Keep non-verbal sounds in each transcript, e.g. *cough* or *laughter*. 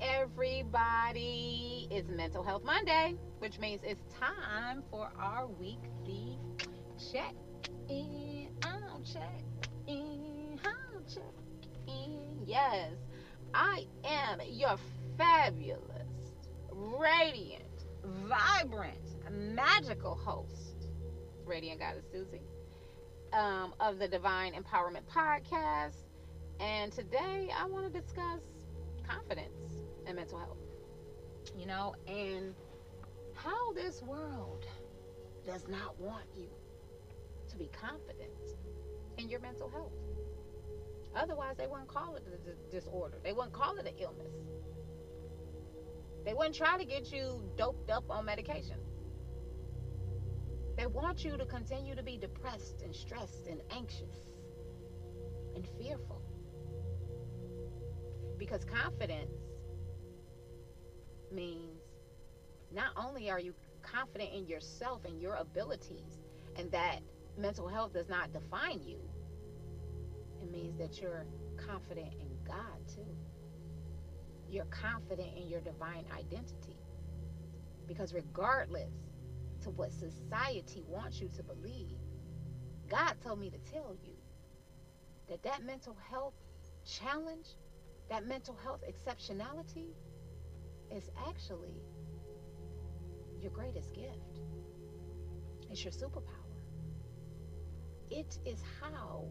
Everybody, it's Mental Health Monday, which means it's time for our weekly check in. I'll check in. Check in. Yes, I am your fabulous, radiant, vibrant, magical host, Radiant Goddess Susie, um, of the Divine Empowerment Podcast. And today I want to discuss confidence and mental health. You know, and how this world does not want you to be confident in your mental health. Otherwise, they wouldn't call it a disorder. They wouldn't call it an illness. They wouldn't try to get you doped up on medication. They want you to continue to be depressed and stressed and anxious and fearful. Because confidence means not only are you confident in yourself and your abilities, and that mental health does not define you, it means that you're confident in God too. You're confident in your divine identity. Because regardless to what society wants you to believe, God told me to tell you that that mental health challenge that mental health exceptionality is actually your greatest gift. It's your superpower. It is how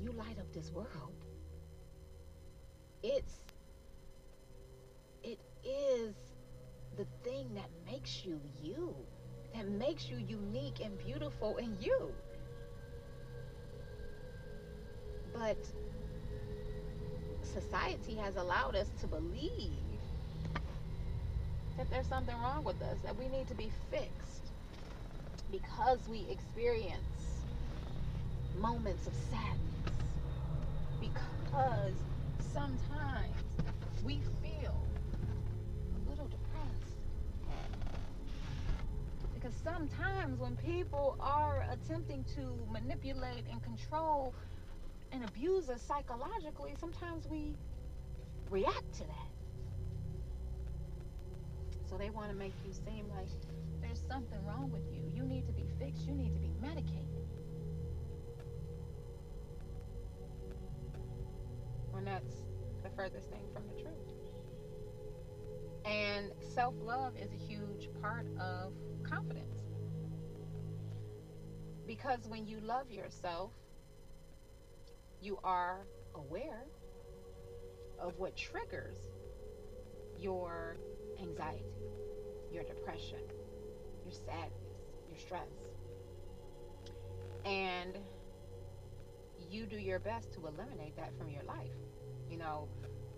you light up this world. It's it is the thing that makes you you, that makes you unique and beautiful in you. But society has allowed us to believe that there's something wrong with us, that we need to be fixed because we experience moments of sadness, because sometimes we feel a little depressed. Because sometimes when people are attempting to manipulate and control and abuse us psychologically, sometimes we react to that. So they want to make you seem like there's something wrong with you. You need to be fixed. You need to be medicated. When that's the furthest thing from the truth. And self love is a huge part of confidence. Because when you love yourself, you are aware of what triggers your anxiety, your depression, your sadness, your stress. And you do your best to eliminate that from your life. You know,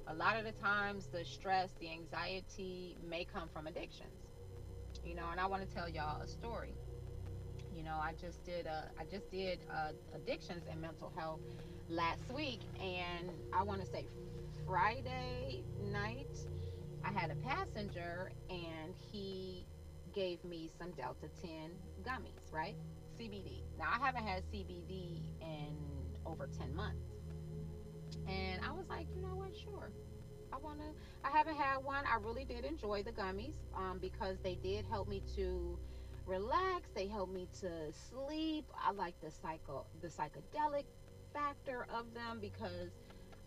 a lot of the times the stress, the anxiety may come from addictions. You know, and I want to tell y'all a story. You know, I just did a, I just did uh, addictions and mental health last week, and I want to say Friday night, I had a passenger, and he gave me some Delta 10 gummies, right? CBD. Now, I haven't had CBD in over 10 months. And I was like, you know what? Sure. I want to, I haven't had one. I really did enjoy the gummies um, because they did help me to relax. They helped me to sleep. I like the psycho, the psychedelic factor of them because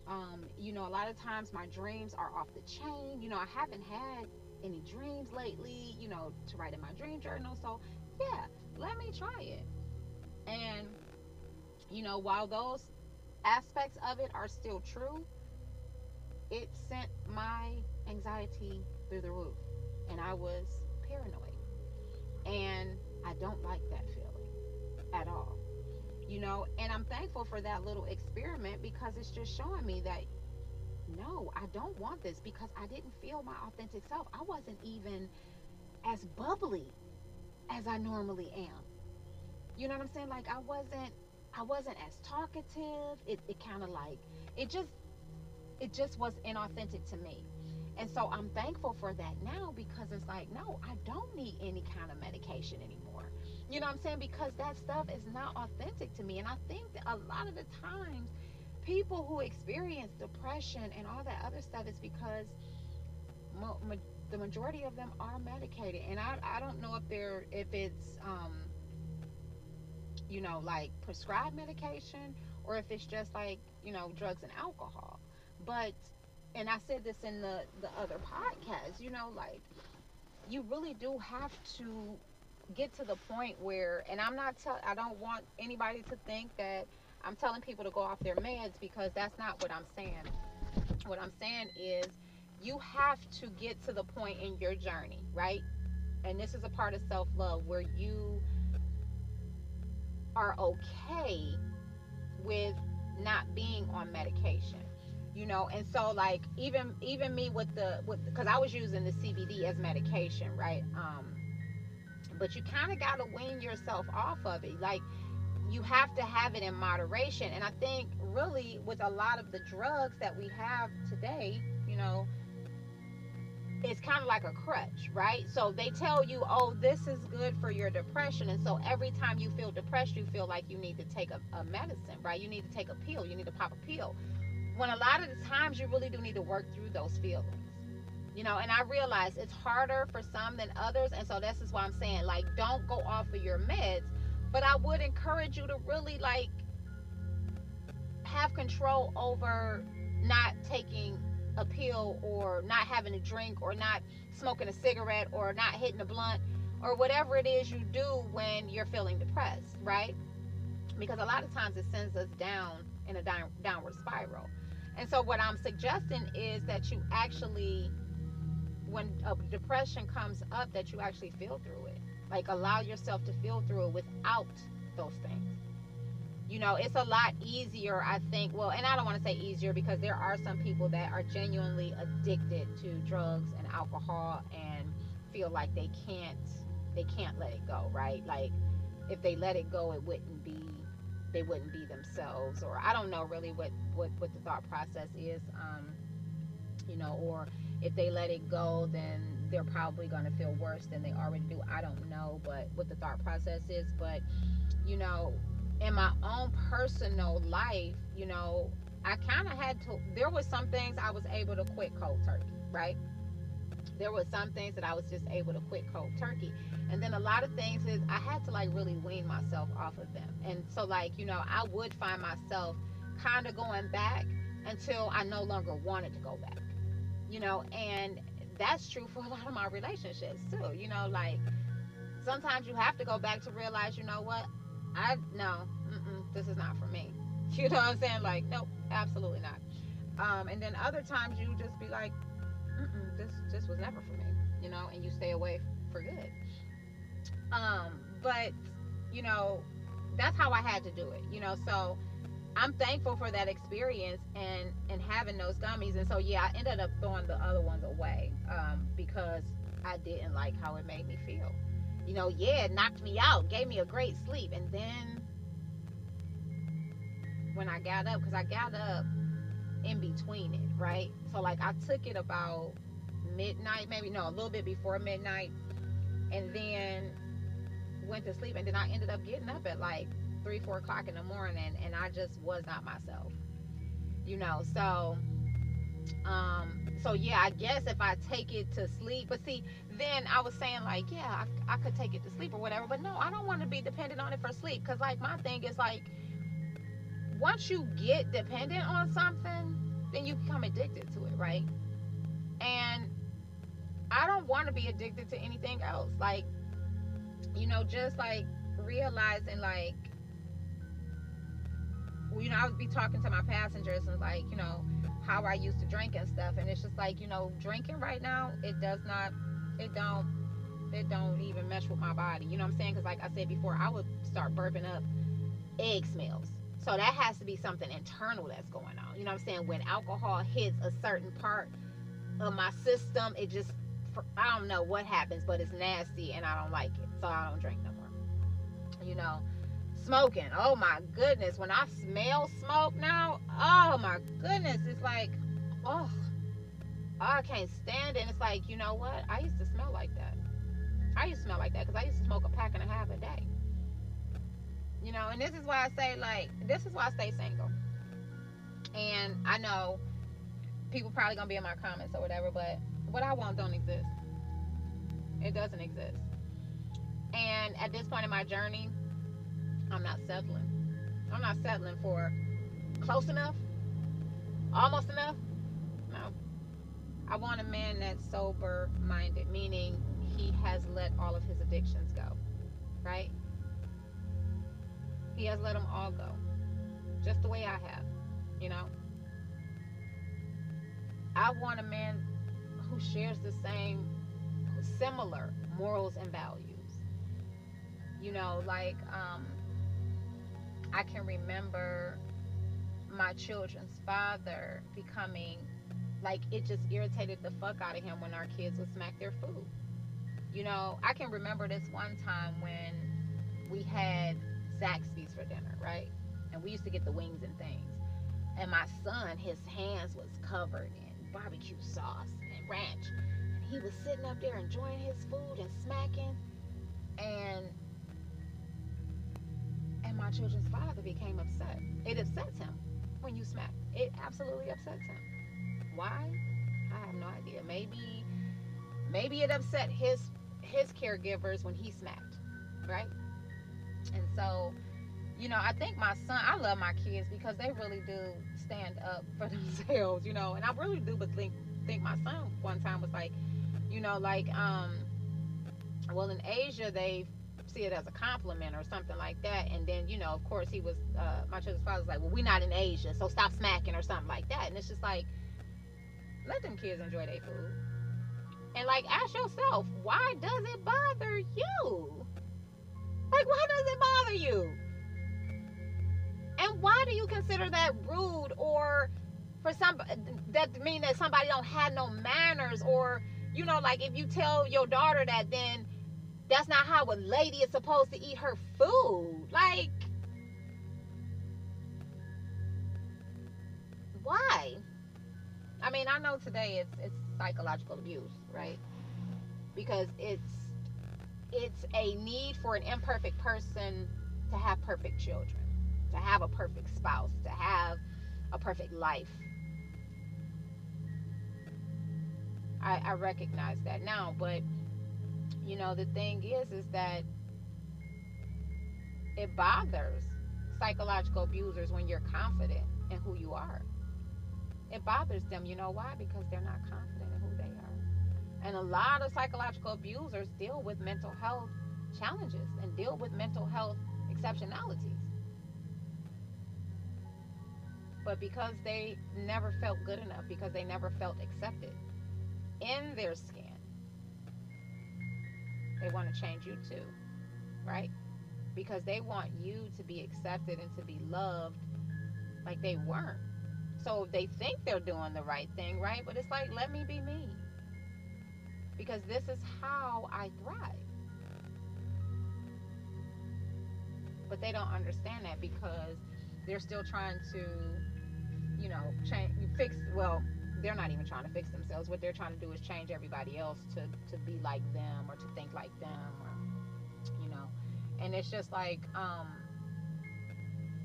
um, you know a lot of times my dreams are off the chain. You know i haven't had any dreams lately you know to write in my dream journal so yeah let me try it. And you know while those aspects of it are still true it sent my anxiety through the roof and i was paranoid. And i don't like that feeling at all you know and i'm thankful for that little experiment because it's just showing me that no i don't want this because i didn't feel my authentic self. I wasn't even as bubbly as i normally am. You know what i'm saying? Like i wasn't i wasn't as talkative. It, it kind of like it just it just was inauthentic to me. And so i'm thankful for that now because it's like no i don't need any kind of medication anymore you know what I'm saying? Because that stuff is not authentic to me. And I think that a lot of the times people who experience depression and all that other stuff is because mo- ma- the majority of them are medicated and I, I don't know if they're if it's um you know like prescribed medication or if it's just like you know drugs and alcohol but and i said this in the the other podcast you know like you really do have to get to the point where and i'm not tell i don't want anybody to think that i'm telling people to go off their meds because that's not what i'm saying. What i'm saying is you have to get to the point in your journey right? And this is a part of self-love where you are okay with not being on medication you know? And so like even even me with the with because i was using the cbd as medication right? Um but you kind of got to wean yourself off of it like you have to have it in moderation and i think really with a lot of the drugs that we have today you know it's kind of like a crutch, right? So they tell you, oh, this is good for your depression. And so every time you feel depressed, you feel like you need to take a, a medicine, right? You need to take a pill, you need to pop a pill. When a lot of the times you really do need to work through those feelings. You know, and I realize it's harder for some than others. And so this is why I'm saying, like, don't go off of your meds. But I would encourage you to really, like, have control over not taking a pill or not having a drink or not smoking a cigarette or not hitting a blunt or whatever it is you do when you're feeling depressed, right? Because a lot of times it sends us down in a down, downward spiral. And so, what I'm suggesting is that you actually, when a depression comes up, that you actually feel through it. Like, allow yourself to feel through it without those things you know it's a lot easier i think well and i don't want to say easier because there are some people that are genuinely addicted to drugs and alcohol and feel like they can't they can't let it go right like if they let it go it wouldn't be they wouldn't be themselves or i don't know really what what, what the thought process is um you know or if they let it go then they're probably going to feel worse than they already do i don't know but what the thought process is but you know in my own personal life, you know, I kind of had to, there was some things I was able to quit cold turkey, right? There was some things that I was just able to quit cold turkey. And then a lot of things is I had to like really wean myself off of them. And so, like, you know, I would find myself kind of going back until I no longer wanted to go back, you know, and that's true for a lot of my relationships too, you know, like sometimes you have to go back to realize, you know what, I no, this is not for me. *laughs* You know what I'm saying? Like, nope, absolutely not. Um, and then other times you just be like, this this was never for me. You know, and you stay away for good. Um, but you know, that's how I had to do it. You know, so I'm thankful for that experience and and having those gummies. And so yeah, I ended up throwing the other ones away um, because I didn't like how it made me feel you know, yeah, it knocked me out, gave me a great sleep. And then when I got up, because I got up in between it, right? So, like, I took it about midnight, maybe, no, a little bit before midnight, and then went to sleep. And then I ended up getting up at like three, four o'clock in the morning, and I just was not myself, you know. So, um, so yeah, I guess if I take it to sleep, but see, then I was saying like, yeah, I, I could take it to sleep or whatever, but no, I don't want to be dependent on it for sleep, cause like my thing is like, once you get dependent on something, then you become addicted to it, right? And I don't want to be addicted to anything else. Like, you know, just like realizing like, you know, I would be talking to my passengers and like, you know how I used to drink and stuff. And it's just like, you know, drinking right now, it does not, it don't, it don't even mesh with my body. You know what I'm saying? Because like I said before, I would start burping up egg smells. So that has to be something internal that's going on. You know what I'm saying? When alcohol hits a certain part of my system, it just, I don't know what happens, but it's nasty and I don't like it. So I don't drink no more. You know? Smoking. Oh my goodness. When I smell smoke now, oh my goodness. It's like, oh, I can't stand it. And it's like, you know what? I used to smell like that. I used to smell like that because I used to smoke a pack and a half a day. You know, and this is why I say, like, this is why I stay single. And I know people probably gonna be in my comments or whatever, but what I want don't exist. It doesn't exist. And at this point in my journey, I'm not settling. I'm not settling for close enough, almost enough. No. I want a man that's sober minded, meaning he has let all of his addictions go, right? He has let them all go, just the way I have, you know? I want a man who shares the same, similar morals and values. You know, like, um, I can remember my children's father becoming like it just irritated the fuck out of him when our kids would smack their food. You know, I can remember this one time when we had Zaxby's for dinner, right? And we used to get the wings and things. And my son, his hands was covered in barbecue sauce and ranch. And he was sitting up there enjoying his food and smacking. And and my children's father became upset. It upsets him when you smack. It absolutely upsets him. Why? I have no idea. Maybe maybe it upset his his caregivers when he smacked, right? And so, you know, I think my son, I love my kids because they really do stand up for *laughs* themselves, you know, and I really do but think think my son one time was like, you know, like um well in Asia they see it as a compliment or something like that. And then, you know, of course he was uh my children's father was like, Well, we're not in Asia, so stop smacking or something like that. And it's just like let them kids enjoy their food. And like ask yourself, why does it bother you? Like why does it bother you? And why do you consider that rude or for some that mean that somebody don't have no manners or you know like if you tell your daughter that then that's not how a lady is supposed to eat her food. Like why? I mean, I know today it's it's psychological abuse, right? Because it's it's a need for an imperfect person to have perfect children, to have a perfect spouse, to have a perfect life. I, I recognize that now, but you know the thing is is that it bothers psychological abusers when you're confident in who you are it bothers them. You know why? Because they're not confident in who they are. And a lot of psychological abusers deal with mental health challenges and deal with mental health exceptionalities. But because they never felt good enough, because they never felt accepted in their skin, they want to change you too, right? Because they want you to be accepted and to be loved like they weren't so they think they're doing the right thing, right? But it's like, let me be me. Because this is how I thrive. But they don't understand that because they're still trying to, you know, change, fix, well, they're not even trying to fix themselves. What they're trying to do is change everybody else to, to be like them or to think like them or, you know. And it's just like, um,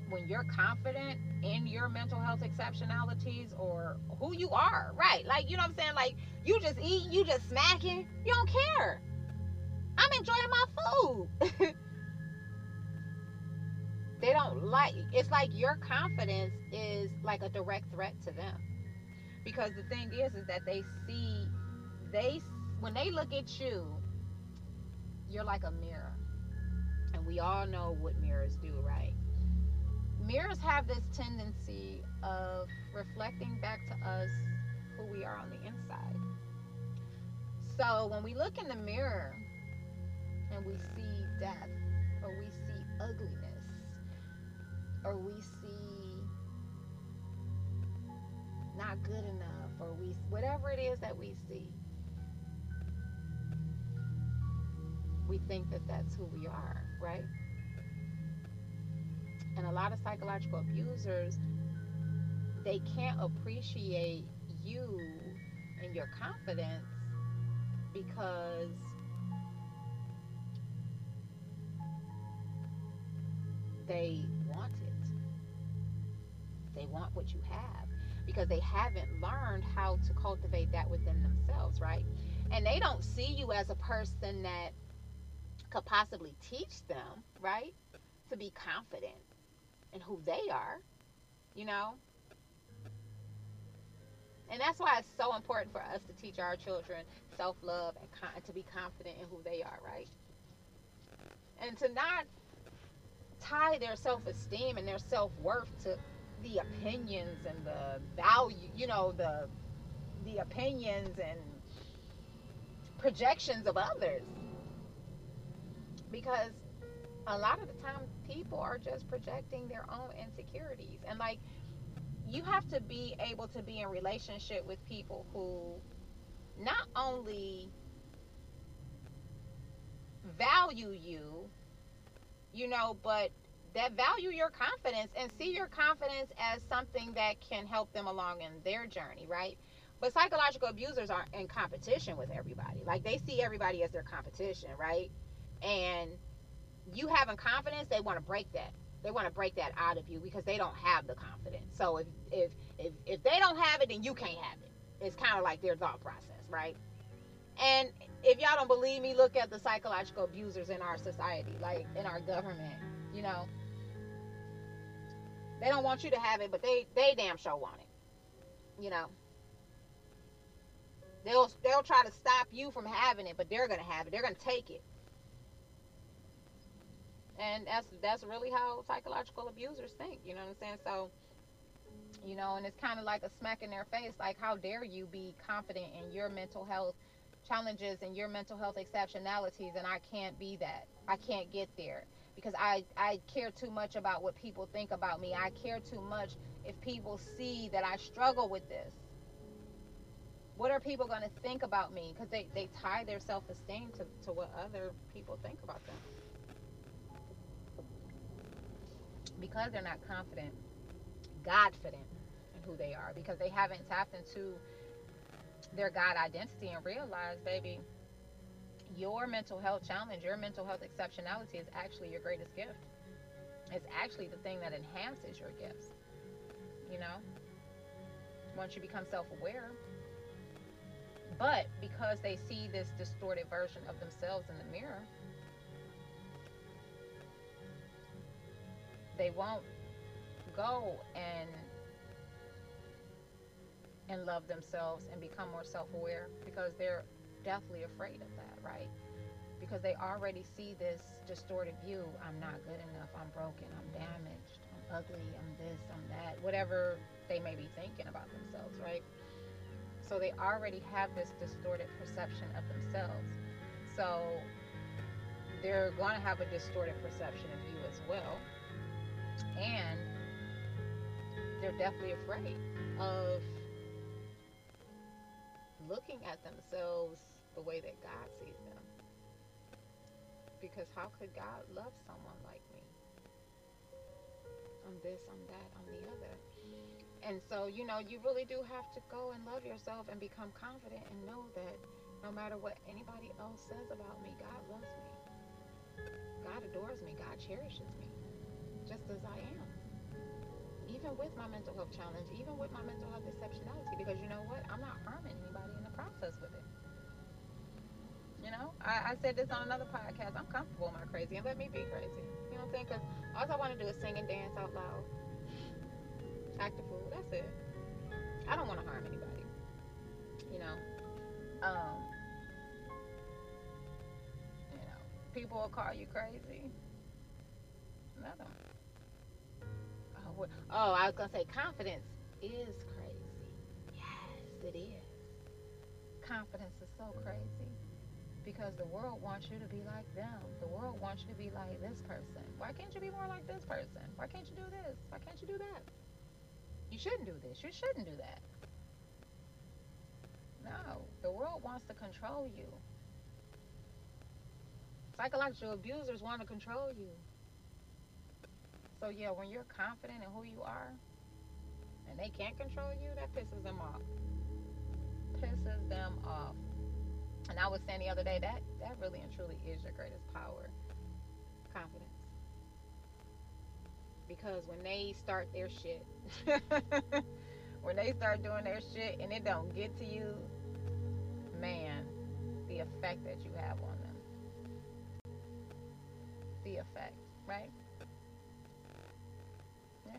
when you're confident in your mental health exceptionalities or who you are, right? Like, you know what I'm saying? Like, you just eat, you just smacking, you don't care. I'm enjoying my food. *laughs* they don't like it's like your confidence is like a direct threat to them. Because the thing is is that they see they when they look at you, you're like a mirror. And we all know what mirrors do, right? mirrors have this tendency of reflecting back to us who we are on the inside. So when we look in the mirror and we see death, or we see ugliness, or we see not good enough, or we whatever it is that we see, we think that that's who we are, right? and a lot of psychological abusers they can't appreciate you and your confidence because they want it They want what you have because they haven't learned how to cultivate that within themselves, right? And they don't see you as a person that could possibly teach them, right? To be confident in who they are, you know? And that's why it's so important for us to teach our children self love and con- to be confident in who they are, right? And to not tie their self esteem and their self worth to the opinions and the value, you know, the the opinions and projections of others. Because a lot of the time people are just projecting their own insecurities and like you have to be able to be in relationship with people who not only value you you know but that value your confidence and see your confidence as something that can help them along in their journey right but psychological abusers aren't in competition with everybody like they see everybody as their competition right and you having confidence they want to break that they want to break that out of you because they don't have the confidence. So if if if, if they don't have it, then you can't have it. It's kind of like their thought process, right? And if y'all don't believe me, look at the psychological abusers in our society, like in our government. You know, they don't want you to have it, but they they damn sure want it. You know, they'll they'll try to stop you from having it, but they're gonna have it. They're gonna take it. And that's that's really how psychological abusers think you know what i'm saying? So you know and it's kind of like a smack in their face like how dare you be confident in your mental health challenges and your mental health exceptionalities and i can't be that. I can't get there because i i care too much about what people think about me. I care too much if people see that i struggle with this. What are people going to think about me? Because they, they tie their self-esteem to, to what other people think about them. Because they're not confident, Godfident in who they are, because they haven't tapped into their God identity and realized, baby, your mental health challenge, your mental health exceptionality is actually your greatest gift. It's actually the thing that enhances your gifts. You know, once you become self aware. But because they see this distorted version of themselves in the mirror, they won't go and and love themselves and become more self-aware because they're deathly afraid of that, right? Because they already see this distorted view. I'm not good enough. I'm broken. I'm damaged. I'm ugly. I'm this. I'm that. Whatever they may be thinking about themselves, right? So they already have this distorted perception of themselves. So they're going to have a distorted perception of you as well and they're definitely afraid of looking at themselves the way that God sees them. Because how could God love someone like me? I'm this, I'm that, I'm the other. And so, you know, you really do have to go and love yourself and become confident and know that no matter what anybody else says about me, God loves me. God adores me. God cherishes me just as I am. Even with my mental health challenge, even with my mental health exceptionality, because you know what? I'm not harming anybody in the process with it. You know, I, I said this on another podcast. I'm comfortable in my crazy, and let me be crazy. You know what I'm saying? Because all I want to do is sing and dance out loud, act a fool. That's it. I don't want to harm anybody. You know, um, you know, people will call you crazy. Let them oh, I was gonna say confidence is crazy. Yes, it is. Confidence is so crazy because the world wants you to be like them. The world wants you to be like this person. Why can't you be more like this person? Why can't you do this? Why can't you do that? You shouldn't do this. You shouldn't do that. No, the world wants to control you. Psychological abusers want to control you. So yeah, when you're confident in who you are and they can't control you, that pisses them off. Pisses them off. And I was saying the other day that that really and truly is your greatest power. Confidence. because when they start their shit, *laughs* when they start doing their shit and it don't get to you, man, the effect that you have on them. The effect, right? Yeah.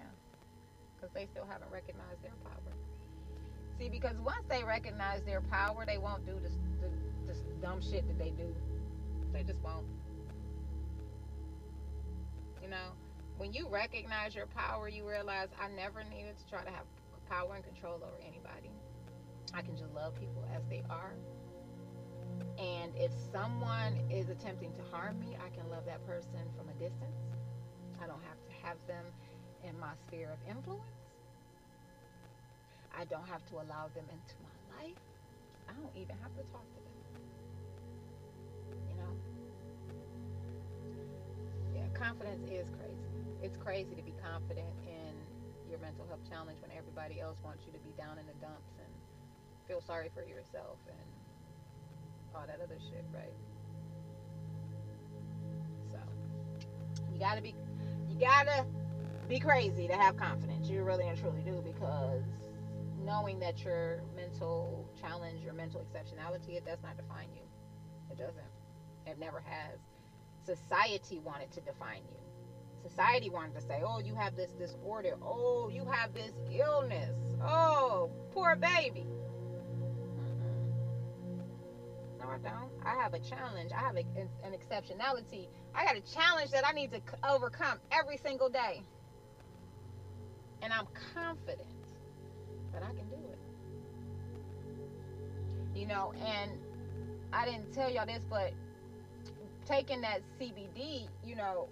Because they still haven't recognized their power. See, because once they recognize their power, they won't do this, this dumb shit that they do. They just won't. You know, when you recognize your power, you realize I never needed to try to have power and control over anybody. I can just love people as they are. And if someone is attempting to harm me, I can love that person from a distance. I don't have to have them in my sphere of influence. I don't have to allow them into my life. I don't even have to talk to them. You know? Yeah, confidence is crazy. It's crazy to be confident in your mental health challenge when everybody else wants you to be down in the dumps and feel sorry for yourself and all that other shit, right? So, you gotta be, you gotta be crazy to have confidence. You really and truly do because knowing that your mental challenge, your mental exceptionality, it does not define you. It doesn't. It never has. Society wanted to define you. Society wanted to say, oh, you have this disorder. Oh, you have this illness. Oh, poor baby. No, I don't. I have a challenge. I have a, an exceptionality. I got a challenge that I need to overcome every single day. And I'm confident that I can do it. You know, and I didn't tell y'all this, but taking that CBD, you know,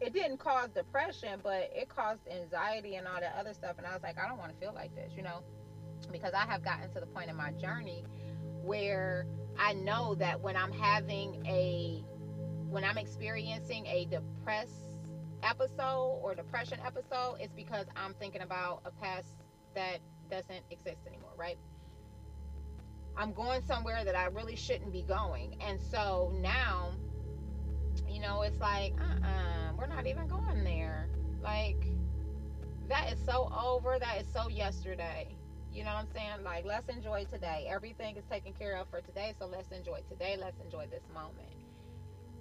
it didn't cause depression, but it caused anxiety and all that other stuff. And I was like, I don't want to feel like this, you know, because I have gotten to the point in my journey where I know that when I'm having a, when I'm experiencing a depressed episode or depression episode, it's because I'm thinking about a past that doesn't exist anymore, right? I'm going somewhere that I really shouldn't be going. And so now, you know, it's like, uh uh-uh, we're not even going there. Like, that is so over. That is so yesterday. You know what I'm saying? Like, let's enjoy today. Everything is taken care of for today. So let's enjoy today. Let's enjoy this moment.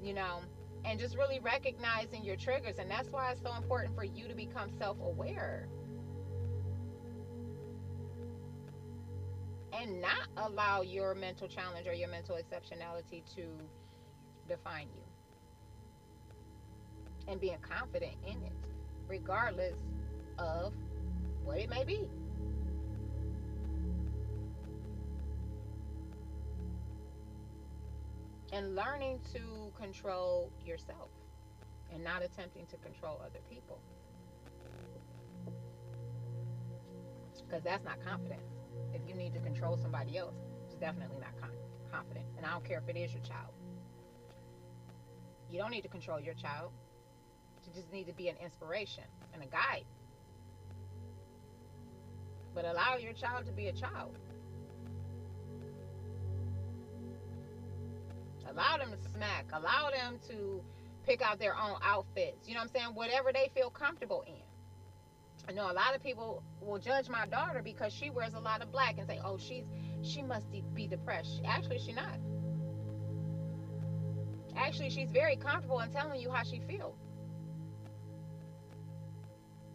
You know, and just really recognizing your triggers. And that's why it's so important for you to become self aware and not allow your mental challenge or your mental exceptionality to define you. And being confident in it, regardless of what it may be. And learning to control yourself and not attempting to control other people. Because that's not confidence if you need to control somebody else, it's definitely not con- confident. And I don't care if it is your child. You don't need to control your child. You just need to be an inspiration and a guide. But allow your child to be a child. Allow them to smack. Allow them to pick out their own outfits. You know what I'm saying? Whatever they feel comfortable in. I know a lot of people will judge my daughter because she wears a lot of black and say, "Oh, she's she must be depressed." Actually, she's not. Actually, she's very comfortable in telling you how she feels.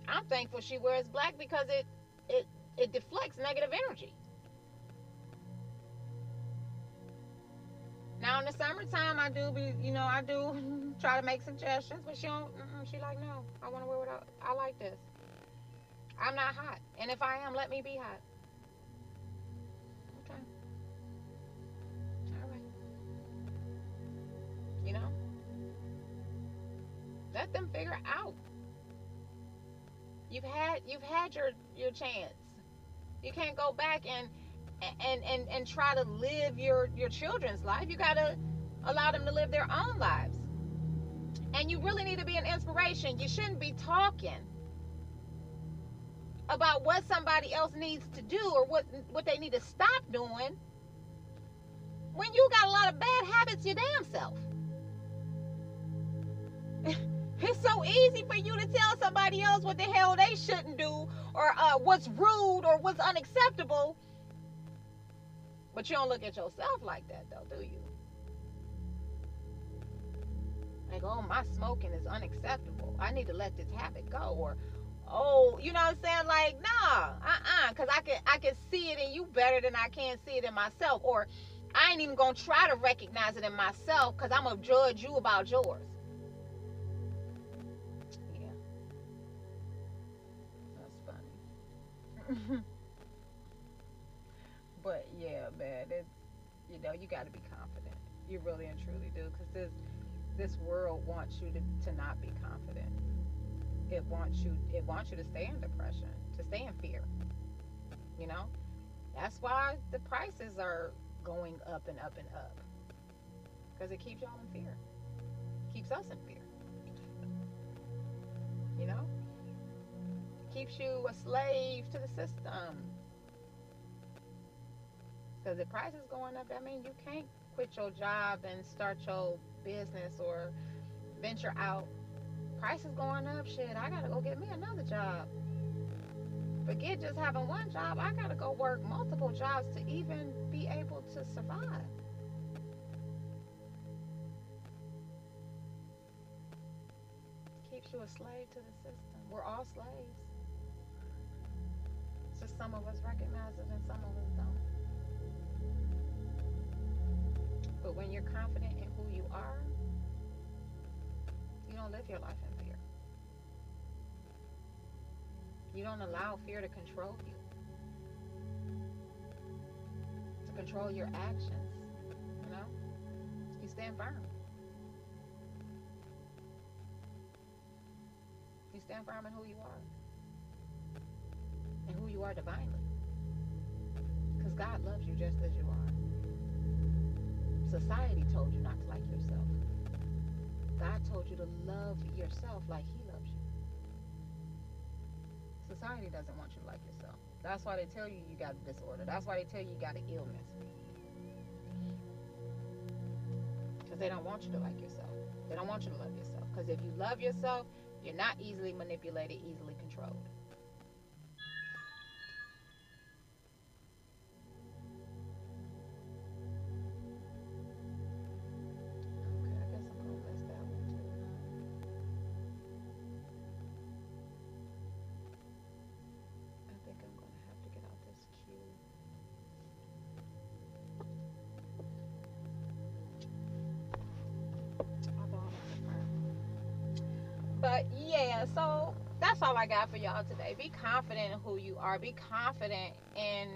I'm thankful she wears black because it it it deflects negative energy. Now in the summertime, I do be, you know, I do *laughs* try to make suggestions, but she don't. She like, no, I want to wear what I, I like this. I'm not hot. And if I am, let me be hot. Okay. All right. You know? Let them figure out. You've had you've had your your chance. You can't go back and and and and try to live your your children's life. You got to allow them to live their own lives. And you really need to be an inspiration. You shouldn't be talking about what somebody else needs to do or what what they need to stop doing when you got a lot of bad habits your damn self *laughs* It's so easy for you to tell somebody else what the hell they shouldn't do or uh, what's rude or what's unacceptable. But you don't look at yourself like that, though, do you? Like, oh, my smoking is unacceptable. I need to let this habit go. Or, oh, you know what I'm saying? Like, nah, uh-uh, because I can I can see it in you better than I can see it in myself. Or I ain't even gonna try to recognize it in myself because I'm gonna judge you about yours. Yeah. That's funny. *laughs* but yeah, man, it's you know, you gotta be confident. You really and truly do. Cause this this world wants you to, to not be confident. It wants you it wants you to stay in depression, to stay in fear. You know? That's why the prices are going up and up and up. Because it keeps y'all in fear. keeps us in fear. You know? keeps you a slave to the system. Because the price is going up, that means you can't quit your job and start your business or venture out. Price is going up, shit. I gotta go get me another job. Forget just having one job. I gotta go work multiple jobs to even be able to survive. Keeps you a slave to the system. We're all slaves. Just some of us recognize it and some of us don't. But when you're confident in who you are, you don't live your life in fear. You don't allow fear to control you, to control your actions. You know, you stand firm. You stand firm in who you are and who you are divinely. Because God loves you just as you are. Society told you not to like yourself. God told you to love yourself like He loves you. Society doesn't want you to like yourself. That's why they tell you you got a disorder. That's why they tell you you got an illness. Because they don't want you to like yourself. They don't want you to love yourself. Because if you love yourself, you're not easily manipulated, easily controlled. All I got for y'all today. Be confident in who you are. Be confident in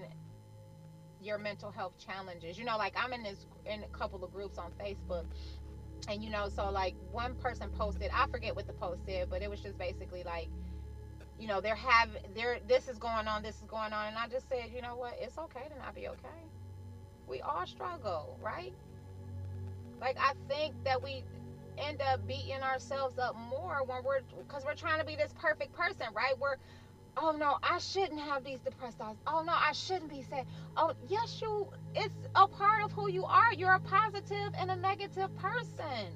your mental health challenges. You know, like I'm in this in a couple of groups on Facebook. And you know, so like one person posted, I forget what the post said, but it was just basically like, you know, they're there this is going on, this is going on, and I just said, you know what, it's okay to not be okay. We all struggle, right? Like I think that we end up beating ourselves up more when we're because we're trying to be this perfect person, right? We're oh no, I shouldn't have these depressed thoughts. Oh no, I shouldn't be sad. Oh yes, you it's a part of who you are. You're a positive and a negative person.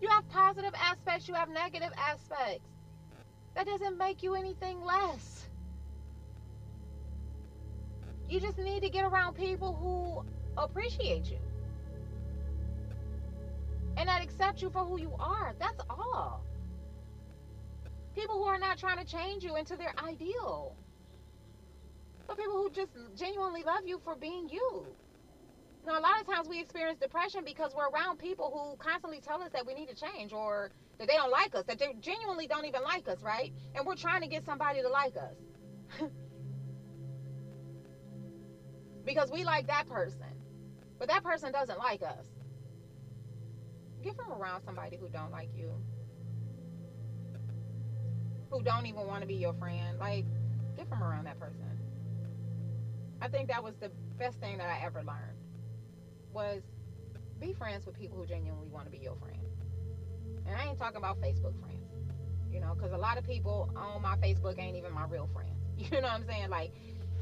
You have positive aspects, you have negative aspects. That doesn't make you anything less. You just need to get around people who appreciate you and that accept you for who you are. That's all. People who are not trying to change you into their ideal. But people who just genuinely love you for being you. Now, a lot of times we experience depression because we're around people who constantly tell us that we need to change or that they don't like us, that they genuinely don't even like us, right? And we're trying to get somebody to like us. *laughs* because we like that person. But that person doesn't like us get from around somebody who don't like you. Who don't even want to be your friend. Like get from around that person. I think that was the best thing that i ever learned was be friends with people who genuinely want to be your friend. And i ain't talking about facebook friends you know because a lot of people on my facebook ain't even my real friends. *laughs* You know what i'm saying? Like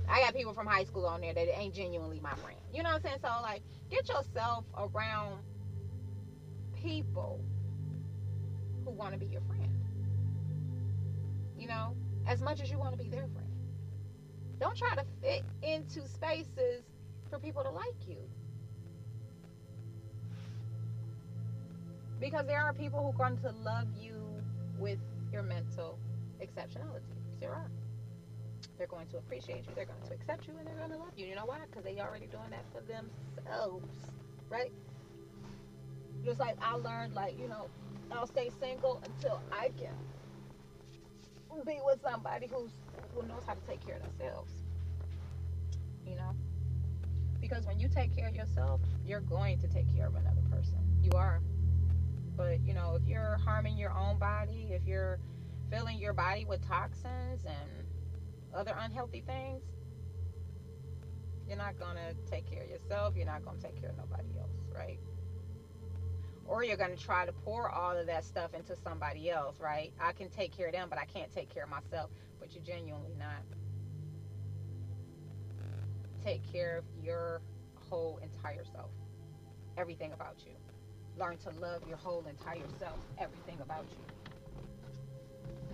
I got people from high school on there that ain't genuinely my friend. You know what I'm saying? So like get yourself around people who want to be your friend. You know, as much as you want to be their friend. Don't try to fit into spaces for people to like you. Because there are people who are going to love you with your mental exceptionality. There are. They're going to appreciate you, they're going to accept you, and they're going to love you. You know why? Because they already doing that for themselves, right? Just like I learned, like, you know, I'll stay single until I can be with somebody who's who knows how to take care of themselves. You know? Because when you take care of yourself, you're going to take care of another person. You are. But, you know, if you're harming your own body, if you're filling your body with toxins and other unhealthy things, you're not to take care of yourself. You're not to take care of nobody else, right? Or you're going to try to pour all of that stuff into somebody else, right? I can take care of them, but I can't take care of myself, but you're genuinely not. Take care of your whole entire self, everything about you. Learn to love your whole entire self, everything about you.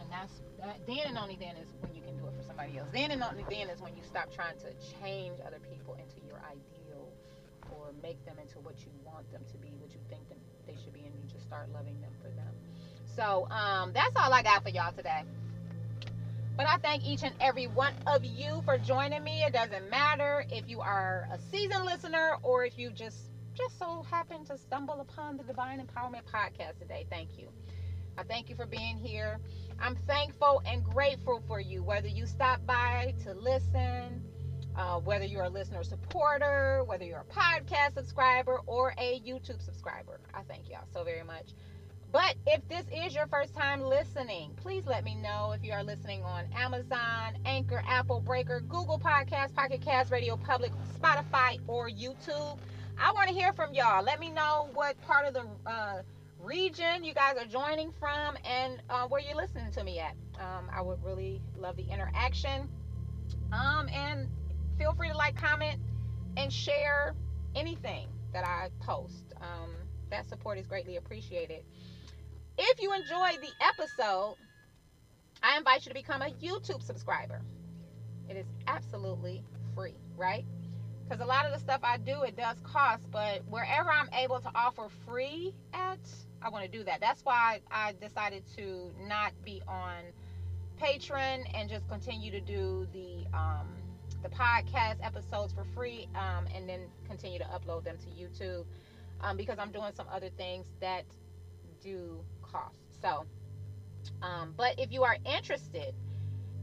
And that's that. Then and only then is when you can do it for somebody else. Then and only then is when you stop trying to change other people into your ideal or make them into what you want them to be, what you think them, they should be, and you just start loving them for them. So um, that's all I got for y'all today. But I thank each and every one of you for joining me. It doesn't matter if you are a seasoned listener or if you just just so happen to stumble upon the Divine Empowerment Podcast today. Thank you. I thank you for being here. I'm thankful and grateful for you, whether you stop by to listen, uh, whether you're a listener supporter, whether you're a podcast subscriber or a YouTube subscriber. I thank y'all so very much. But if this is your first time listening, please let me know if you are listening on Amazon, Anchor, Apple, Breaker, Google Podcasts, Pocket Cast, Radio Public, Spotify, or YouTube. I want to hear from y'all. Let me know what part of the uh, region you guys are joining from and uh, where you're listening to me at. Um, I would really love the interaction. Um, and feel free to like, comment, and share anything that I post. Um, that support is greatly appreciated. If you enjoyed the episode, I invite you to become a YouTube subscriber. It is absolutely free, right? Because a lot of the stuff I do, it does cost, but wherever I'm able to offer free at, I want to do that. That's why I decided to not be on Patreon and just continue to do the um, the podcast episodes for free, um, and then continue to upload them to YouTube um, because I'm doing some other things that do cost. So, um, but if you are interested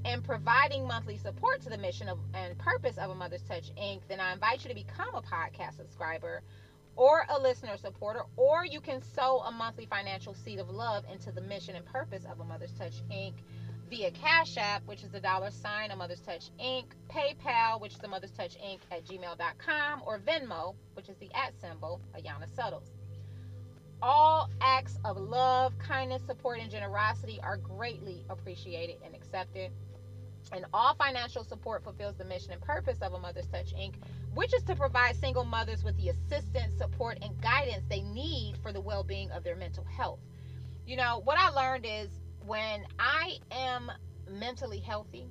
in providing monthly support to the mission of, and purpose of a Mother's Touch Inc., then I invite you to become a podcast subscriber or a listener supporter, or you can sow a monthly financial seed of love into the mission and purpose of a Mother's Touch Inc. via Cash App, which is the dollar sign a Mother's Touch Inc., PayPal, which is the Mother's Touch Inc. at gmail.com, or Venmo, which is the at symbol, Ayana Suttles. All acts of love, kindness, support, and generosity are greatly appreciated and accepted. And all financial support fulfills the mission and purpose of a Mother's Touch Inc., which is to provide single mothers with the assistance, support, and guidance they need for the well being of their mental health. You know, what I learned is when I am mentally healthy,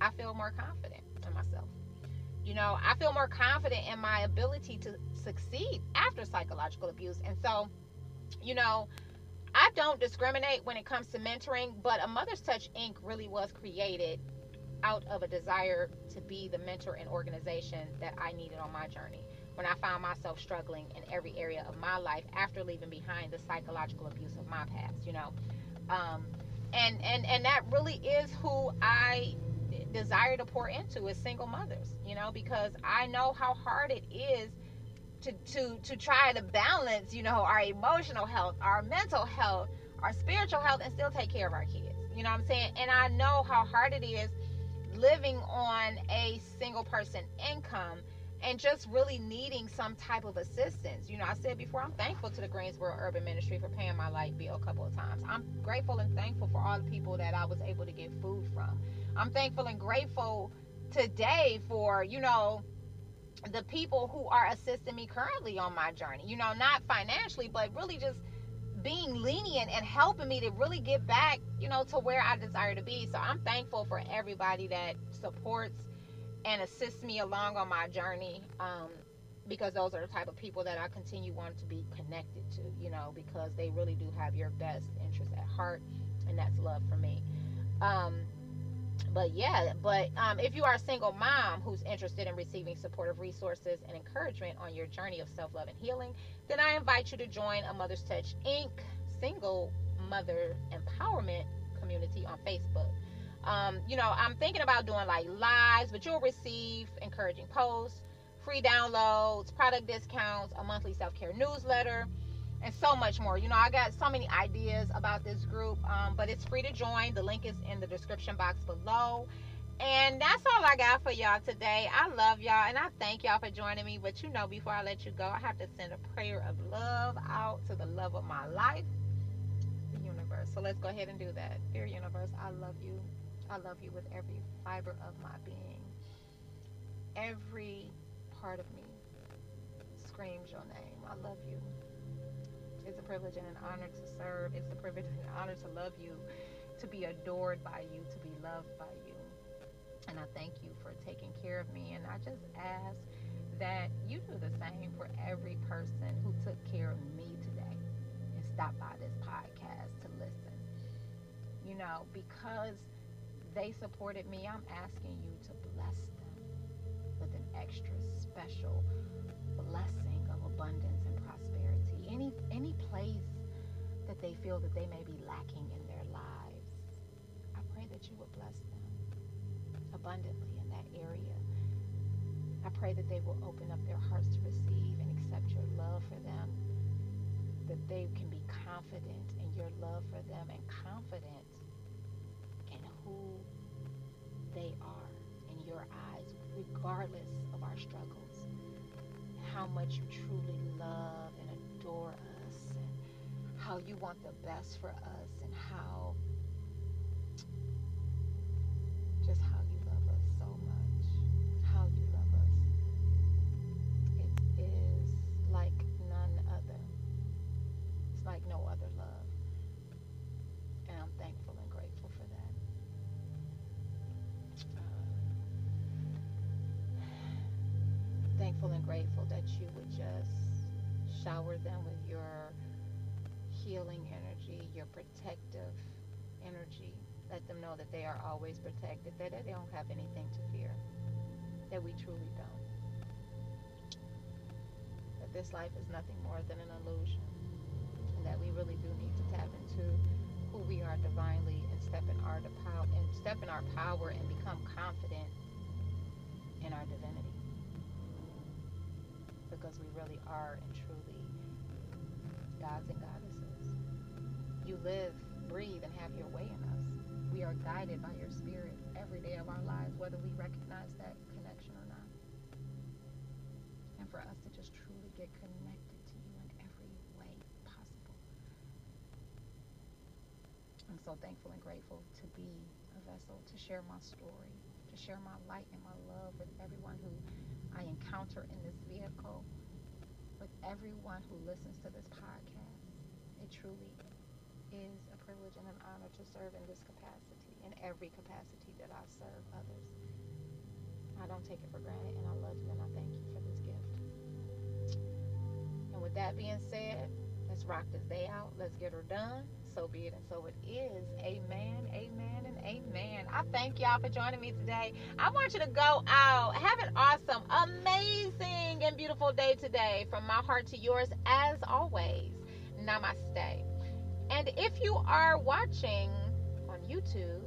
I feel more confident in myself. You know, I feel more confident in my ability to succeed after psychological abuse. And so, you know, I don't discriminate when it comes to mentoring, but a Mother's Touch Inc. really was created out of a desire to be the mentor and organization that I needed on my journey when I found myself struggling in every area of my life after leaving behind the psychological abuse of my past, you know. Um, and and and that really is who I desire to pour into is single mothers, you know, because I know how hard it is to to to try to balance, you know, our emotional health, our mental health, our spiritual health and still take care of our kids. You know what I'm saying? And I know how hard it is living on a single person income and just really needing some type of assistance. You know, I said before, I'm thankful to the Greensboro Urban Ministry for paying my light bill a couple of times. I'm grateful and thankful for all the people that I was able to get food from. I'm thankful and grateful today for, you know, the people who are assisting me currently on my journey. You know, not financially, but really just being lenient and helping me to really get back, you know, to where I desire to be. So I'm thankful for everybody that supports and assist me along on my journey. Um, because those are the type of people that I continue wanting to be connected to, you know, because they really do have your best interest at heart, and that's love for me. Um, but yeah, but um, if you are a single mom who's interested in receiving supportive resources and encouragement on your journey of self love and healing, then I invite you to join a Mother's Touch Inc. single mother empowerment community on Facebook. Um, you know, I'm thinking about doing like lives, but you'll receive encouraging posts, free downloads, product discounts, a monthly self care newsletter and so much more. You know, I got so many ideas about this group, um, but it's free to join. The link is in the description box below. And that's all I got for y'all today. I love y'all and I thank y'all for joining me. But you know, before I let you go, I have to send a prayer of love out to the love of my life, the universe. So let's go ahead and do that. Dear universe, I love you. I love you with every fiber of my being. Every part of me screams your name. I love you. It's a privilege and an honor to serve. It's a privilege and an honor to love you, to be adored by you, to be loved by you. And I thank you for taking care of me. And I just ask that you do the same for every person who took care of me today and stopped by this podcast to listen. You know, because they supported me, I'm asking you to bless them with an extra special blessing of abundance and prosperity. any any place that they feel that they may be lacking in their lives. I pray that you would bless them abundantly in that area. I pray that they will open up their hearts to receive and accept your love for them. That they can be confident in your love for them and confident who they are in your eyes, regardless of our struggles. How much you truly love and adore us and how you want the best for us and how just how shower them with your healing energy, your protective energy. Let them know that they are always protected, that they don't have anything to fear, that we truly don't. That this life is nothing more than an illusion, and that we really do need to tap into who we are divinely and step in our power and step in our power and become confident in our divinity because we really are and truly gods and goddesses. You live, breathe, and have your way in us. We are guided by your spirit every day of our lives, whether we recognize that connection or not. And for us to just truly get connected to you in every way possible. I'm so thankful and grateful to be a vessel, to share my story, to share my light and my love with everyone who I encounter in this vehicle, with everyone who listens to this podcast. It truly is a privilege and an honor to serve in this capacity, in every capacity that I serve others. I don't take it for granted, and I love you, and I thank you for this gift. And with that being said, let's rock this day out. Let's get her done. So be it, and so it is. Amen, amen, and amen. I thank y'all for joining me today. I want you to go out, have an awesome, amazing, and beautiful day today. From my heart to yours, as always. Namaste. And if you are watching on YouTube,